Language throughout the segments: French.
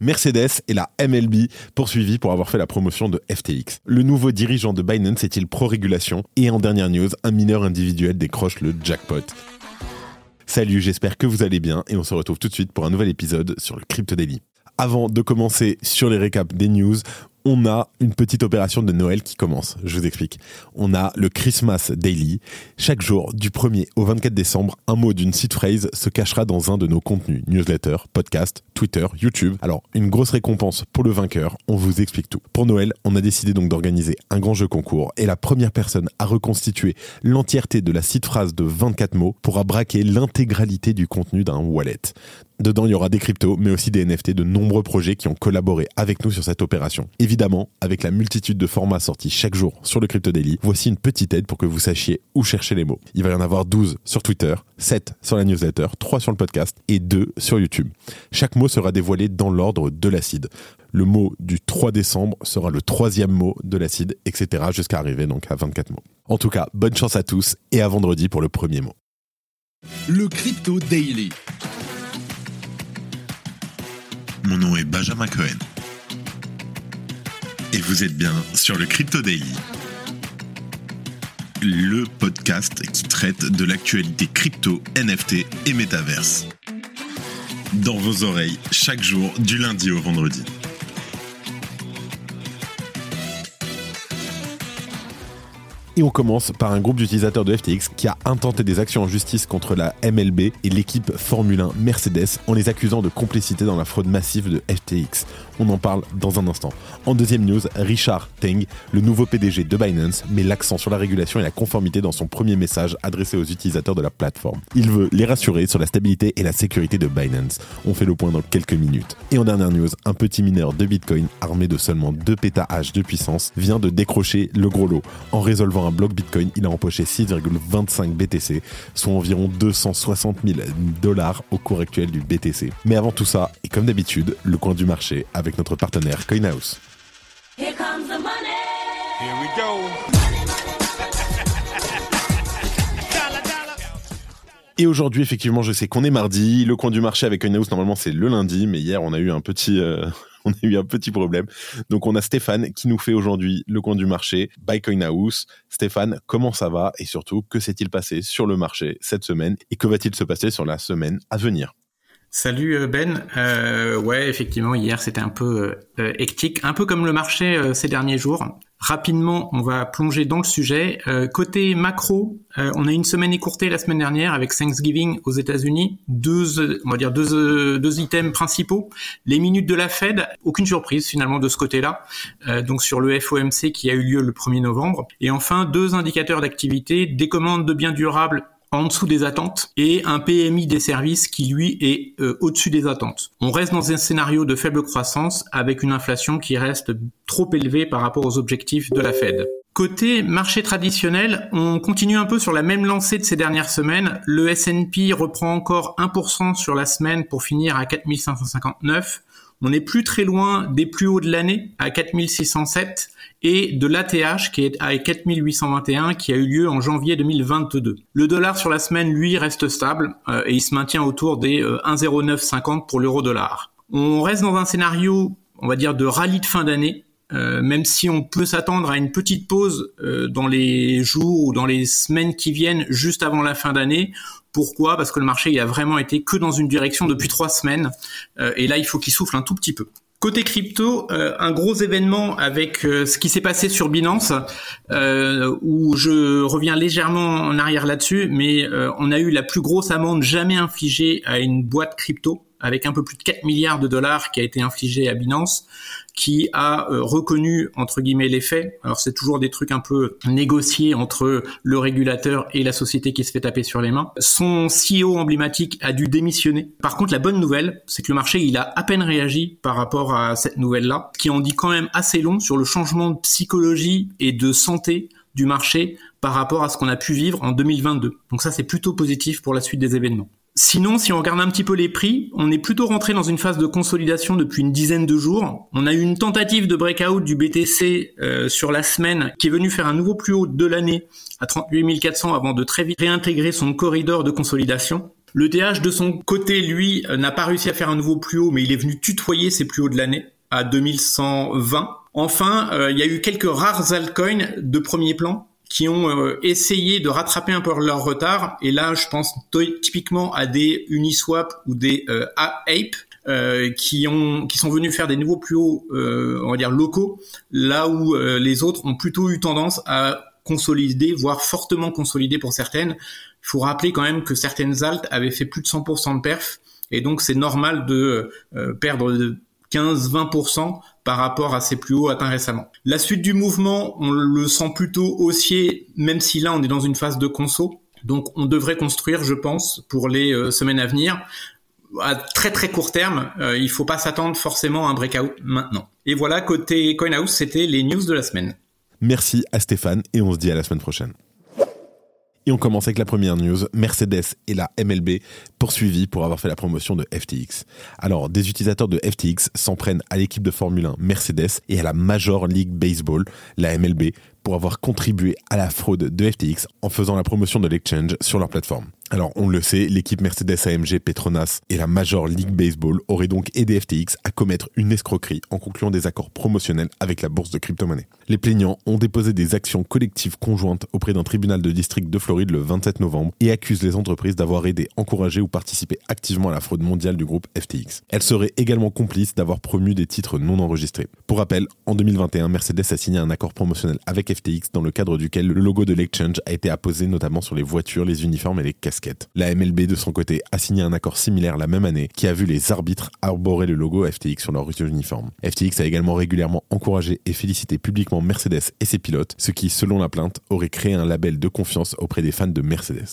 Mercedes et la MLB poursuivis pour avoir fait la promotion de FTX. Le nouveau dirigeant de Binance est-il pro-régulation? Et en dernière news, un mineur individuel décroche le jackpot. Salut, j'espère que vous allez bien et on se retrouve tout de suite pour un nouvel épisode sur le Crypto Daily. Avant de commencer sur les récaps des news, on a une petite opération de Noël qui commence. Je vous explique. On a le Christmas Daily. Chaque jour, du 1er au 24 décembre, un mot d'une site phrase se cachera dans un de nos contenus. Newsletter, podcast, Twitter, YouTube. Alors, une grosse récompense pour le vainqueur. On vous explique tout. Pour Noël, on a décidé donc d'organiser un grand jeu concours et la première personne à reconstituer l'entièreté de la site phrase de 24 mots pourra braquer l'intégralité du contenu d'un wallet. Dedans, il y aura des cryptos, mais aussi des NFT de nombreux projets qui ont collaboré avec nous sur cette opération. Évidemment, avec la multitude de formats sortis chaque jour sur le Crypto Daily, voici une petite aide pour que vous sachiez où chercher les mots. Il va y en avoir 12 sur Twitter, 7 sur la newsletter, 3 sur le podcast et 2 sur YouTube. Chaque mot sera dévoilé dans l'ordre de l'acide. Le mot du 3 décembre sera le troisième mot de l'acide, etc. jusqu'à arriver donc à 24 mots. En tout cas, bonne chance à tous et à vendredi pour le premier mot. Le Crypto Daily. Mon nom est Benjamin Cohen. Et vous êtes bien sur le Crypto Daily. Le podcast qui traite de l'actualité crypto, NFT et métaverse. Dans vos oreilles, chaque jour, du lundi au vendredi. Et on commence par un groupe d'utilisateurs de FTX qui a intenté des actions en justice contre la MLB et l'équipe Formule 1 Mercedes en les accusant de complicité dans la fraude massive de FTX. On en parle dans un instant. En deuxième news, Richard Teng, le nouveau PDG de Binance, met l'accent sur la régulation et la conformité dans son premier message adressé aux utilisateurs de la plateforme. Il veut les rassurer sur la stabilité et la sécurité de Binance. On fait le point dans quelques minutes. Et en dernière news, un petit mineur de Bitcoin armé de seulement 2 pétah de puissance vient de décrocher le gros lot en résolvant un bloc Bitcoin, il a empoché 6,25 BTC, soit environ 260 000 dollars au cours actuel du BTC. Mais avant tout ça, et comme d'habitude, le coin du marché avec notre partenaire CoinHouse. Here comes the money. Here we go. Et aujourd'hui, effectivement, je sais qu'on est mardi. Le coin du marché avec CoinHouse, normalement, c'est le lundi, mais hier, on a eu un petit, euh, on a eu un petit problème. Donc on a Stéphane qui nous fait aujourd'hui le coin du marché by House. Stéphane, comment ça va et surtout que s'est-il passé sur le marché cette semaine et que va-t-il se passer sur la semaine à venir? Salut euh, Ben. Euh, ouais, effectivement, hier c'était un peu euh, hectique, un peu comme le marché ces derniers jours. Rapidement, on va plonger dans le sujet. côté macro, on a une semaine écourtée la semaine dernière avec Thanksgiving aux États-Unis. Deux, on va dire deux, deux items principaux. Les minutes de la Fed, aucune surprise finalement de ce côté-là. donc sur le FOMC qui a eu lieu le 1er novembre. Et enfin, deux indicateurs d'activité, des commandes de biens durables en dessous des attentes et un PMI des services qui lui est euh, au-dessus des attentes. On reste dans un scénario de faible croissance avec une inflation qui reste trop élevée par rapport aux objectifs de la Fed. Côté marché traditionnel, on continue un peu sur la même lancée de ces dernières semaines. Le S&P reprend encore 1% sur la semaine pour finir à 4559. On n'est plus très loin des plus hauts de l'année à 4607 et de l'ATH qui est à 4821 qui a eu lieu en janvier 2022. Le dollar sur la semaine, lui, reste stable euh, et il se maintient autour des 1,0950 euh, pour l'euro dollar. On reste dans un scénario, on va dire, de rallye de fin d'année. Euh, même si on peut s'attendre à une petite pause dans les jours ou dans les semaines qui viennent juste avant la fin d'année, pourquoi? Parce que le marché il a vraiment été que dans une direction depuis trois semaines, et là il faut qu'il souffle un tout petit peu. Côté crypto, euh, un gros événement avec euh, ce qui s'est passé sur Binance, euh, où je reviens légèrement en arrière là-dessus, mais on a eu la plus grosse amende jamais infligée à une boîte crypto avec un peu plus de 4 milliards de dollars qui a été infligé à Binance, qui a euh, reconnu entre guillemets les faits. Alors c'est toujours des trucs un peu négociés entre le régulateur et la société qui se fait taper sur les mains. Son CEO emblématique a dû démissionner. Par contre, la bonne nouvelle, c'est que le marché il a à peine réagi par rapport à cette nouvelle-là, qui en dit quand même assez long sur le changement de psychologie et de santé du marché par rapport à ce qu'on a pu vivre en 2022. Donc ça c'est plutôt positif pour la suite des événements. Sinon, si on regarde un petit peu les prix, on est plutôt rentré dans une phase de consolidation depuis une dizaine de jours. On a eu une tentative de breakout du BTC euh, sur la semaine qui est venu faire un nouveau plus haut de l'année à 38 400 avant de très vite réintégrer son corridor de consolidation. Le TH de son côté, lui, n'a pas réussi à faire un nouveau plus haut, mais il est venu tutoyer ses plus hauts de l'année à 2120. Enfin, il y a eu quelques rares altcoins de premier plan qui ont euh, essayé de rattraper un peu leur retard. Et là, je pense typiquement à des Uniswap ou des euh, Ape. Euh, qui ont qui sont venus faire des nouveaux plus hauts on va dire locaux là où les autres ont plutôt eu tendance à consolider voire fortement consolider pour certaines il faut rappeler quand même que certaines altes avaient fait plus de 100% de perf et donc c'est normal de perdre 15-20% par rapport à ces plus hauts atteints récemment. La suite du mouvement, on le sent plutôt haussier, même si là on est dans une phase de conso. Donc on devrait construire, je pense, pour les euh, semaines à venir. À très très court terme, euh, il faut pas s'attendre forcément à un breakout maintenant. Et voilà, côté CoinHouse, c'était les news de la semaine. Merci à Stéphane et on se dit à la semaine prochaine. Et on commence avec la première news. Mercedes et la MLB poursuivis pour avoir fait la promotion de FTX. Alors, des utilisateurs de FTX s'en prennent à l'équipe de Formule 1 Mercedes et à la Major League Baseball, la MLB, pour avoir contribué à la fraude de FTX en faisant la promotion de l'exchange sur leur plateforme. Alors, on le sait, l'équipe Mercedes AMG Petronas et la Major League Baseball auraient donc aidé FTX à commettre une escroquerie en concluant des accords promotionnels avec la bourse de crypto-monnaie. Les plaignants ont déposé des actions collectives conjointes auprès d'un tribunal de district de Floride le 27 novembre et accusent les entreprises d'avoir aidé, encouragé ou participé activement à la fraude mondiale du groupe FTX. Elles seraient également complices d'avoir promu des titres non enregistrés. Pour rappel, en 2021, Mercedes a signé un accord promotionnel avec FTX dans le cadre duquel le logo de l'exchange a été apposé notamment sur les voitures, les uniformes et les casques la MLB, de son côté, a signé un accord similaire la même année qui a vu les arbitres arborer le logo FTX sur leur uniforme. FTX a également régulièrement encouragé et félicité publiquement Mercedes et ses pilotes, ce qui, selon la plainte, aurait créé un label de confiance auprès des fans de Mercedes.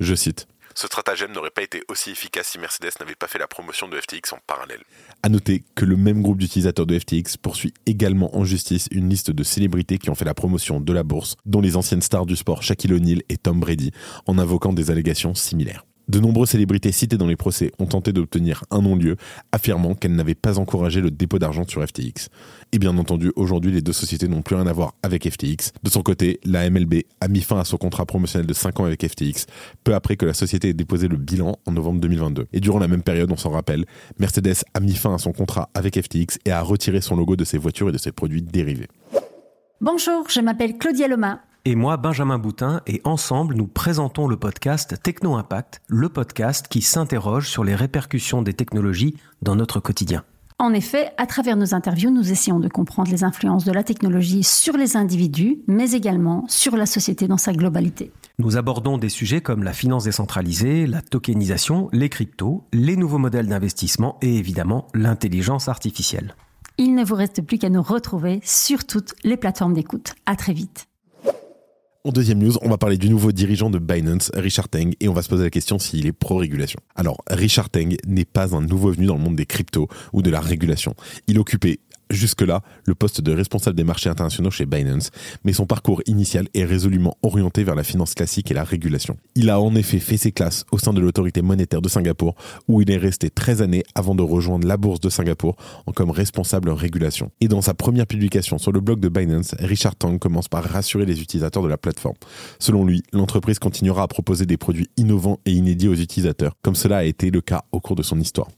Je cite ce stratagème n'aurait pas été aussi efficace si Mercedes n'avait pas fait la promotion de FTX en parallèle. À noter que le même groupe d'utilisateurs de FTX poursuit également en justice une liste de célébrités qui ont fait la promotion de la bourse, dont les anciennes stars du sport Shaquille O'Neal et Tom Brady, en invoquant des allégations similaires. De nombreuses célébrités citées dans les procès ont tenté d'obtenir un non-lieu, affirmant qu'elles n'avaient pas encouragé le dépôt d'argent sur FTX. Et bien entendu, aujourd'hui, les deux sociétés n'ont plus rien à voir avec FTX. De son côté, la MLB a mis fin à son contrat promotionnel de 5 ans avec FTX, peu après que la société ait déposé le bilan en novembre 2022. Et durant la même période, on s'en rappelle, Mercedes a mis fin à son contrat avec FTX et a retiré son logo de ses voitures et de ses produits dérivés. Bonjour, je m'appelle Claudia Loma et moi Benjamin Boutin et ensemble nous présentons le podcast Techno Impact, le podcast qui s'interroge sur les répercussions des technologies dans notre quotidien. En effet, à travers nos interviews, nous essayons de comprendre les influences de la technologie sur les individus, mais également sur la société dans sa globalité. Nous abordons des sujets comme la finance décentralisée, la tokenisation, les cryptos, les nouveaux modèles d'investissement et évidemment l'intelligence artificielle. Il ne vous reste plus qu'à nous retrouver sur toutes les plateformes d'écoute. À très vite. En deuxième news, on va parler du nouveau dirigeant de Binance, Richard Teng, et on va se poser la question s'il est pro-régulation. Alors, Richard Teng n'est pas un nouveau venu dans le monde des cryptos ou de la régulation. Il occupait jusque-là le poste de responsable des marchés internationaux chez Binance, mais son parcours initial est résolument orienté vers la finance classique et la régulation. Il a en effet fait ses classes au sein de l'autorité monétaire de Singapour, où il est resté 13 années avant de rejoindre la bourse de Singapour en comme responsable en régulation. Et dans sa première publication sur le blog de Binance, Richard Tang commence par rassurer les utilisateurs de la plateforme. Selon lui, l'entreprise continuera à proposer des produits innovants et inédits aux utilisateurs, comme cela a été le cas au cours de son histoire.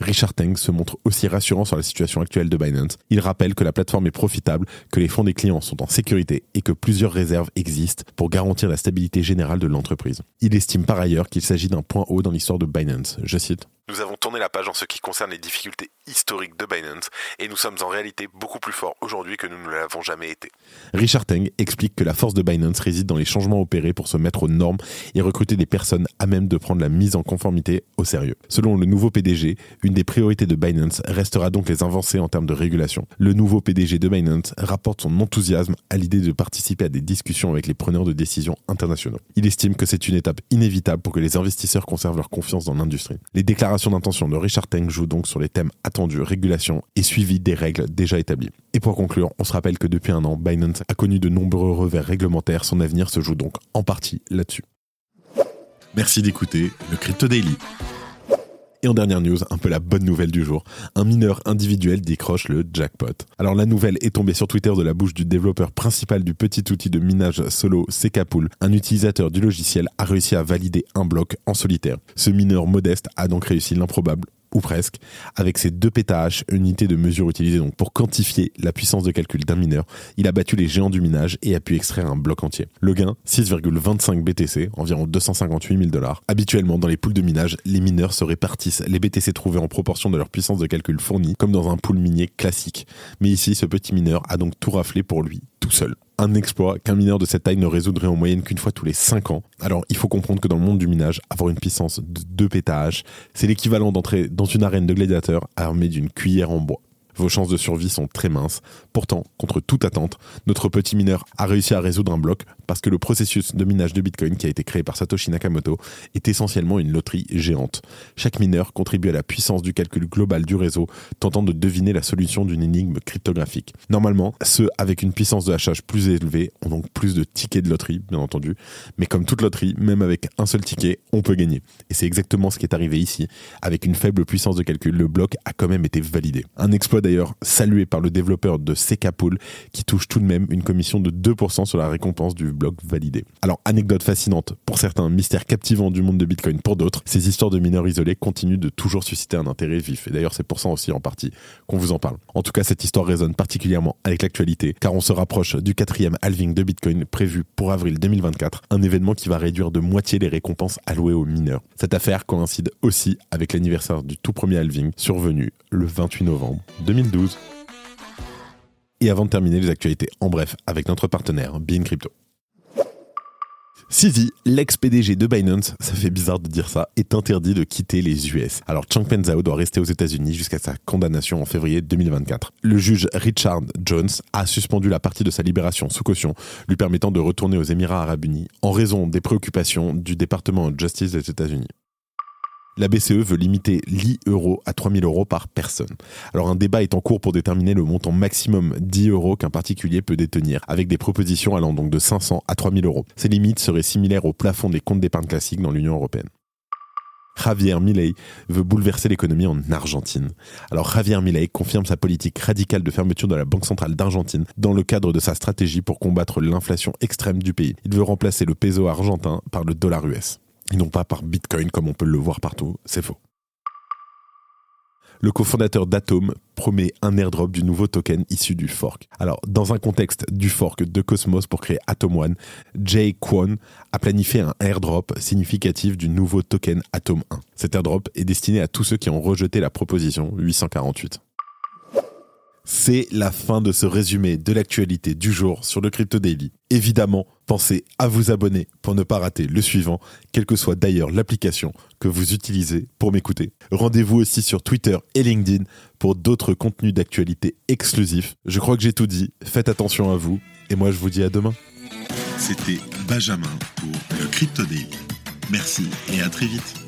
Richard Tang se montre aussi rassurant sur la situation actuelle de Binance il rappelle que la plateforme est profitable, que les fonds des clients sont en sécurité et que plusieurs réserves existent pour garantir la stabilité générale de l'entreprise. Il estime par ailleurs qu'il s'agit d'un point haut dans l'histoire de Binance. Je cite nous avons tourné la page en ce qui concerne les difficultés historiques de Binance et nous sommes en réalité beaucoup plus forts aujourd'hui que nous ne l'avons jamais été. Richard Teng explique que la force de Binance réside dans les changements opérés pour se mettre aux normes et recruter des personnes à même de prendre la mise en conformité au sérieux. Selon le nouveau PDG, une des priorités de Binance restera donc les avancées en termes de régulation. Le nouveau PDG de Binance rapporte son enthousiasme à l'idée de participer à des discussions avec les preneurs de décisions internationaux. Il estime que c'est une étape inévitable pour que les investisseurs conservent leur confiance dans l'industrie. Les déclarations déclaration d'intention de Richard Teng joue donc sur les thèmes attendus, régulation et suivi des règles déjà établies. Et pour conclure, on se rappelle que depuis un an, Binance a connu de nombreux revers réglementaires. Son avenir se joue donc en partie là-dessus. Merci d'écouter le Crypto Daily. Et en dernière news, un peu la bonne nouvelle du jour, un mineur individuel décroche le jackpot. Alors la nouvelle est tombée sur Twitter de la bouche du développeur principal du petit outil de minage solo Sekapool. Un utilisateur du logiciel a réussi à valider un bloc en solitaire. Ce mineur modeste a donc réussi l'improbable ou presque, avec ses deux pétaH, unité de mesure utilisée donc pour quantifier la puissance de calcul d'un mineur, il a battu les géants du minage et a pu extraire un bloc entier. Le gain, 6,25 BTC, environ 258 000 dollars. Habituellement, dans les poules de minage, les mineurs se répartissent les BTC trouvés en proportion de leur puissance de calcul fournie, comme dans un pool minier classique. Mais ici, ce petit mineur a donc tout raflé pour lui, tout seul un exploit qu'un mineur de cette taille ne résoudrait en moyenne qu'une fois tous les 5 ans. Alors il faut comprendre que dans le monde du minage, avoir une puissance de 2 pétaH, c'est l'équivalent d'entrer dans une arène de gladiateurs armée d'une cuillère en bois vos chances de survie sont très minces. Pourtant, contre toute attente, notre petit mineur a réussi à résoudre un bloc parce que le processus de minage de Bitcoin qui a été créé par Satoshi Nakamoto est essentiellement une loterie géante. Chaque mineur contribue à la puissance du calcul global du réseau, tentant de deviner la solution d'une énigme cryptographique. Normalement, ceux avec une puissance de hachage plus élevée ont donc plus de tickets de loterie, bien entendu, mais comme toute loterie, même avec un seul ticket, on peut gagner. Et c'est exactement ce qui est arrivé ici. Avec une faible puissance de calcul, le bloc a quand même été validé. Un exploit d'ailleurs salué par le développeur de Sekapool qui touche tout de même une commission de 2% sur la récompense du bloc validé. Alors, anecdote fascinante pour certains, mystère captivant du monde de Bitcoin pour d'autres, ces histoires de mineurs isolés continuent de toujours susciter un intérêt vif. Et d'ailleurs, c'est pour ça aussi en partie qu'on vous en parle. En tout cas, cette histoire résonne particulièrement avec l'actualité car on se rapproche du quatrième halving de Bitcoin prévu pour avril 2024, un événement qui va réduire de moitié les récompenses allouées aux mineurs. Cette affaire coïncide aussi avec l'anniversaire du tout premier halving survenu le 28 novembre 2012. Et avant de terminer les actualités en bref avec notre partenaire Bean Crypto. CZ, l'ex-PDG de Binance, ça fait bizarre de dire ça, est interdit de quitter les US. Alors Changpeng Zhao doit rester aux États-Unis jusqu'à sa condamnation en février 2024. Le juge Richard Jones a suspendu la partie de sa libération sous caution, lui permettant de retourner aux Émirats arabes unis en raison des préoccupations du département de justice des États-Unis la BCE veut limiter l'e-euro à 3000 euros par personne. Alors un débat est en cours pour déterminer le montant maximum d'e euros qu'un particulier peut détenir, avec des propositions allant donc de 500 à 3000 euros. Ces limites seraient similaires au plafond des comptes d'épargne classiques dans l'Union européenne. Javier Milei veut bouleverser l'économie en Argentine. Alors Javier Milei confirme sa politique radicale de fermeture de la Banque centrale d'Argentine dans le cadre de sa stratégie pour combattre l'inflation extrême du pays. Il veut remplacer le peso argentin par le dollar US et non pas par Bitcoin comme on peut le voir partout. C'est faux. Le cofondateur d'Atom promet un airdrop du nouveau token issu du fork. Alors, dans un contexte du fork de Cosmos pour créer Atom One, Jay Kwon a planifié un airdrop significatif du nouveau token Atom 1. Cet airdrop est destiné à tous ceux qui ont rejeté la proposition 848. C'est la fin de ce résumé de l'actualité du jour sur le Crypto Daily. Évidemment, pensez à vous abonner pour ne pas rater le suivant, quelle que soit d'ailleurs l'application que vous utilisez pour m'écouter. Rendez-vous aussi sur Twitter et LinkedIn pour d'autres contenus d'actualité exclusifs. Je crois que j'ai tout dit, faites attention à vous, et moi je vous dis à demain. C'était Benjamin pour le Crypto Daily. Merci et à très vite.